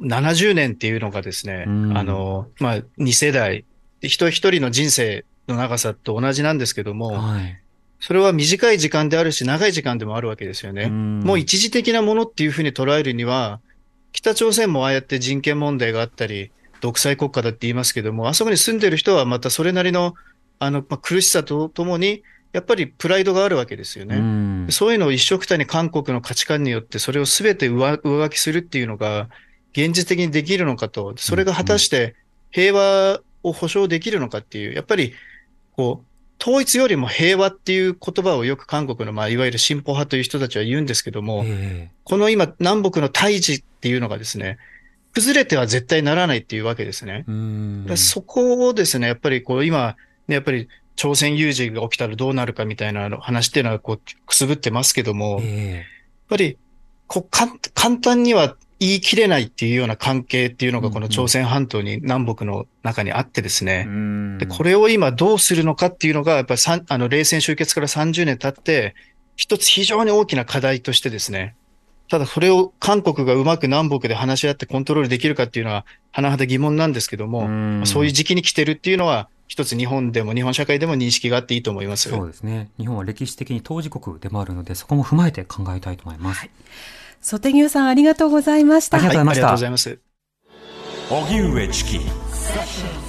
D: ？70年っていうのがですね、
C: うん
D: あの、まあ、2世代、人一人の人生の長さと同じなんですけども、
C: はい。
D: それは短い時間であるし、長い時間でもあるわけですよね。
C: ん
D: もう一時的なものっていうふうに捉えるには、北朝鮮もああやって人権問題があったり、独裁国家だって言いますけども、あそこに住んでる人はまたそれなりの、あの、まあ、苦しさとともに、やっぱりプライドがあるわけですよね。
C: うん
D: そういうのを一緒くたに韓国の価値観によってそれを全て上上書きするっていうのが現実的にできるのかと、それが果たして平和を保障できるのかっていう、やっぱりこう、統一よりも平和っていう言葉をよく韓国の、まあ、いわゆる進歩派という人たちは言うんですけども、
C: え
D: この今、南北の対峙っていうのがですね、崩れては絶対ならないっていうわけですね。そこをですね、やっぱりこう今、ね、やっぱり朝鮮有事が起きたらどうなるかみたいな話っていうのはこうくすぶってますけども、やっ
C: え
D: ぱりこう簡単には言い切れないっていうような関係っていうのがこの朝鮮半島に南北の中にあってです
C: え
D: ね、
C: うん
D: で、これを今どうするのかっていうのが、やっぱりあの冷戦終結から30年経って、一つ非常に大きな課題としてですね、ただそれを韓国がうまく南北で話し合ってコントロールできるかっていうのは、甚だ疑問なんですけども、
C: うん
D: そういう時期に来てるっていうのは、一つ日本でも日本社会でも認識があっていいと思います。
C: そうですね。日本は歴史的に当事国でもあるので、そこも踏まえて考えたいと思います。
B: ソテギさんありがとうございました。
C: ありがとうございました。
D: はいありがとうございます。
A: 荻上チキ